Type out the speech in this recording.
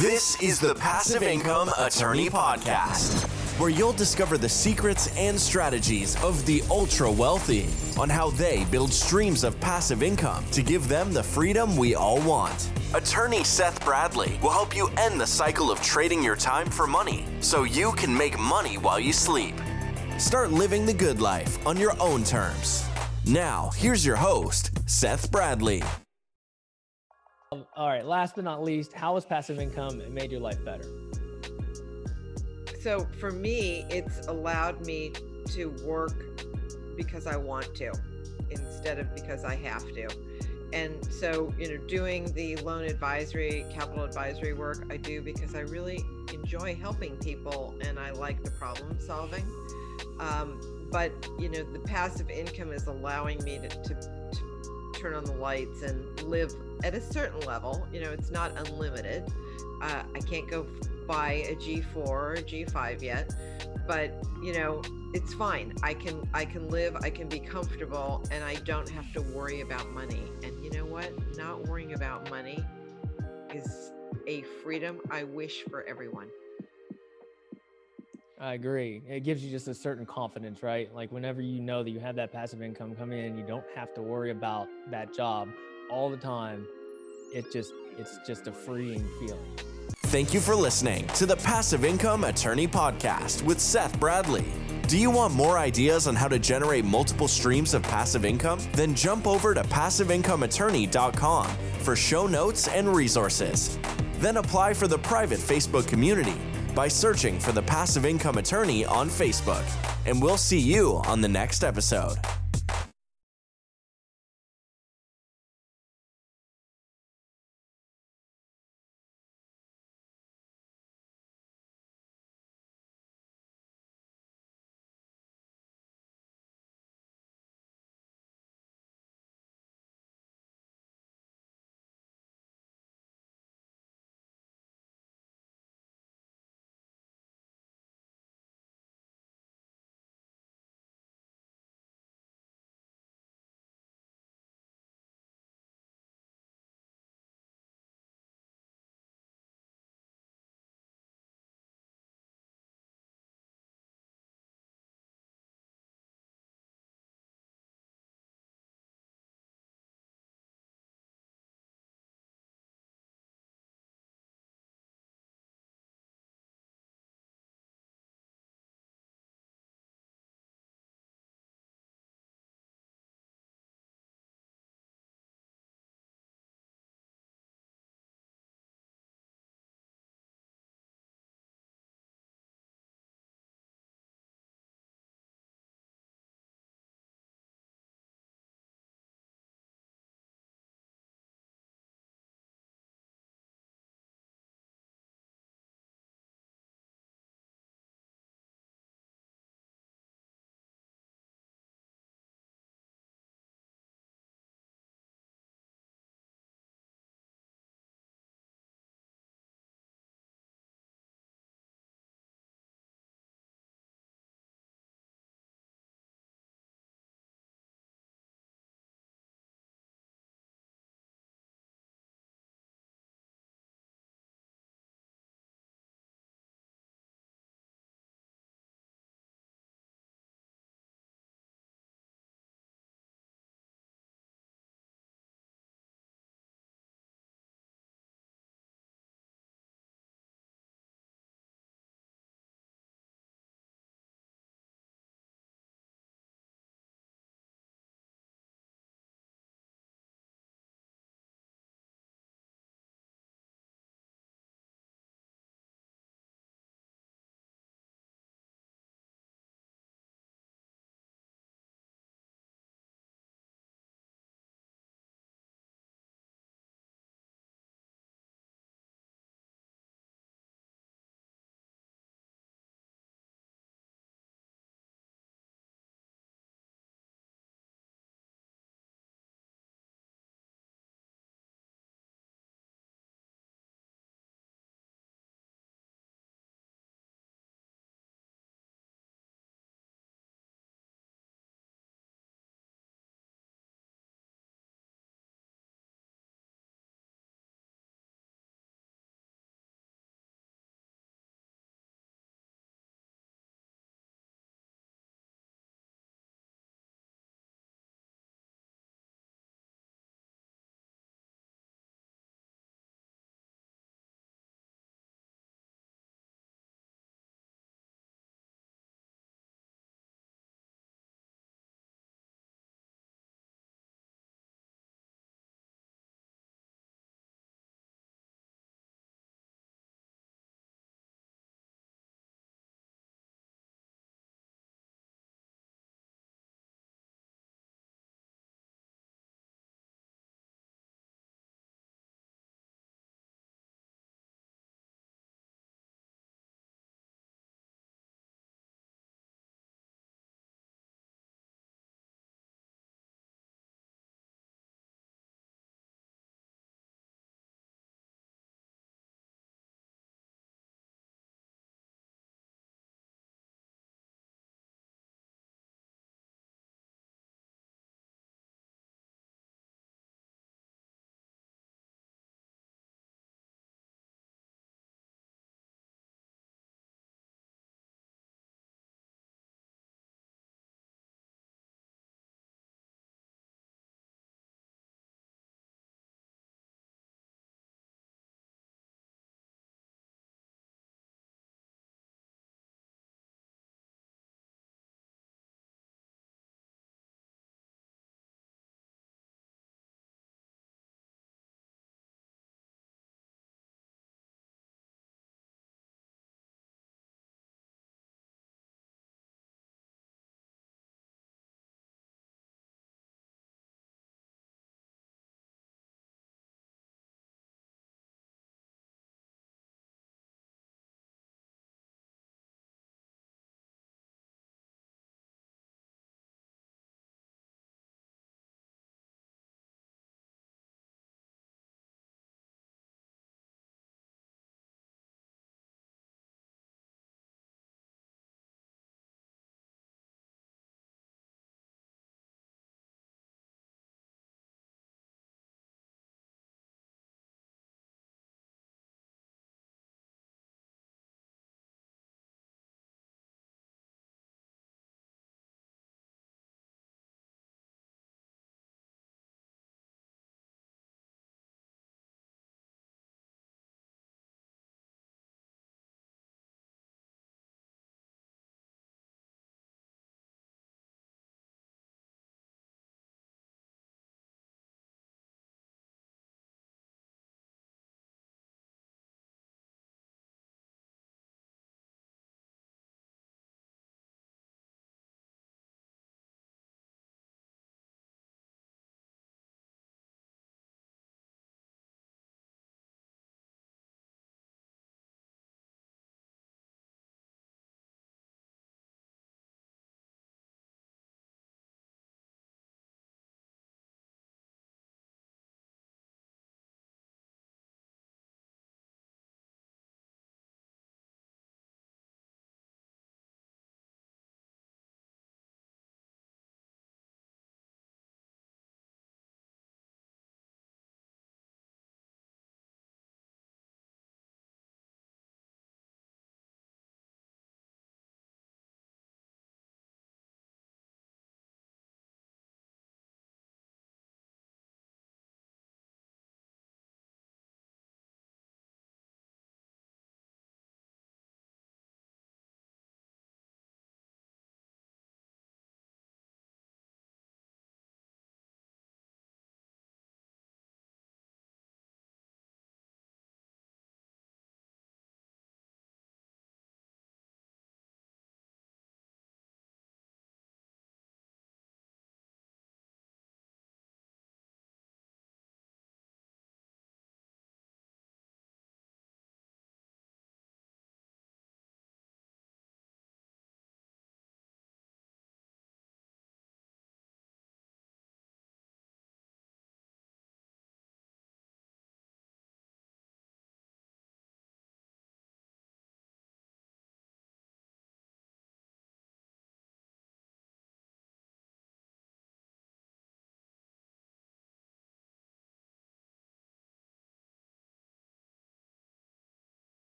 This is the Passive Income Attorney Podcast, where you'll discover the secrets and strategies of the ultra wealthy on how they build streams of passive income to give them the freedom we all want. Attorney Seth Bradley will help you end the cycle of trading your time for money so you can make money while you sleep. Start living the good life on your own terms. Now, here's your host, Seth Bradley. Um, all right. Last but not least, how has passive income made your life better? So for me, it's allowed me to work because I want to instead of because I have to. And so, you know, doing the loan advisory, capital advisory work, I do because I really enjoy helping people and I like the problem solving. Um, but, you know, the passive income is allowing me to, to, to turn on the lights and live at a certain level. You know, it's not unlimited. Uh, I can't go buy a G4 or a G5 yet, but you know, it's fine. I can I can live, I can be comfortable and I don't have to worry about money. And you know what? Not worrying about money is a freedom I wish for everyone. I agree. It gives you just a certain confidence, right? Like whenever you know that you have that passive income coming in, you don't have to worry about that job all the time. It just it's just a freeing feeling. Thank you for listening to the Passive Income Attorney Podcast with Seth Bradley. Do you want more ideas on how to generate multiple streams of passive income? Then jump over to passiveincomeattorney.com for show notes and resources. Then apply for the private Facebook community by searching for the Passive Income Attorney on Facebook. And we'll see you on the next episode.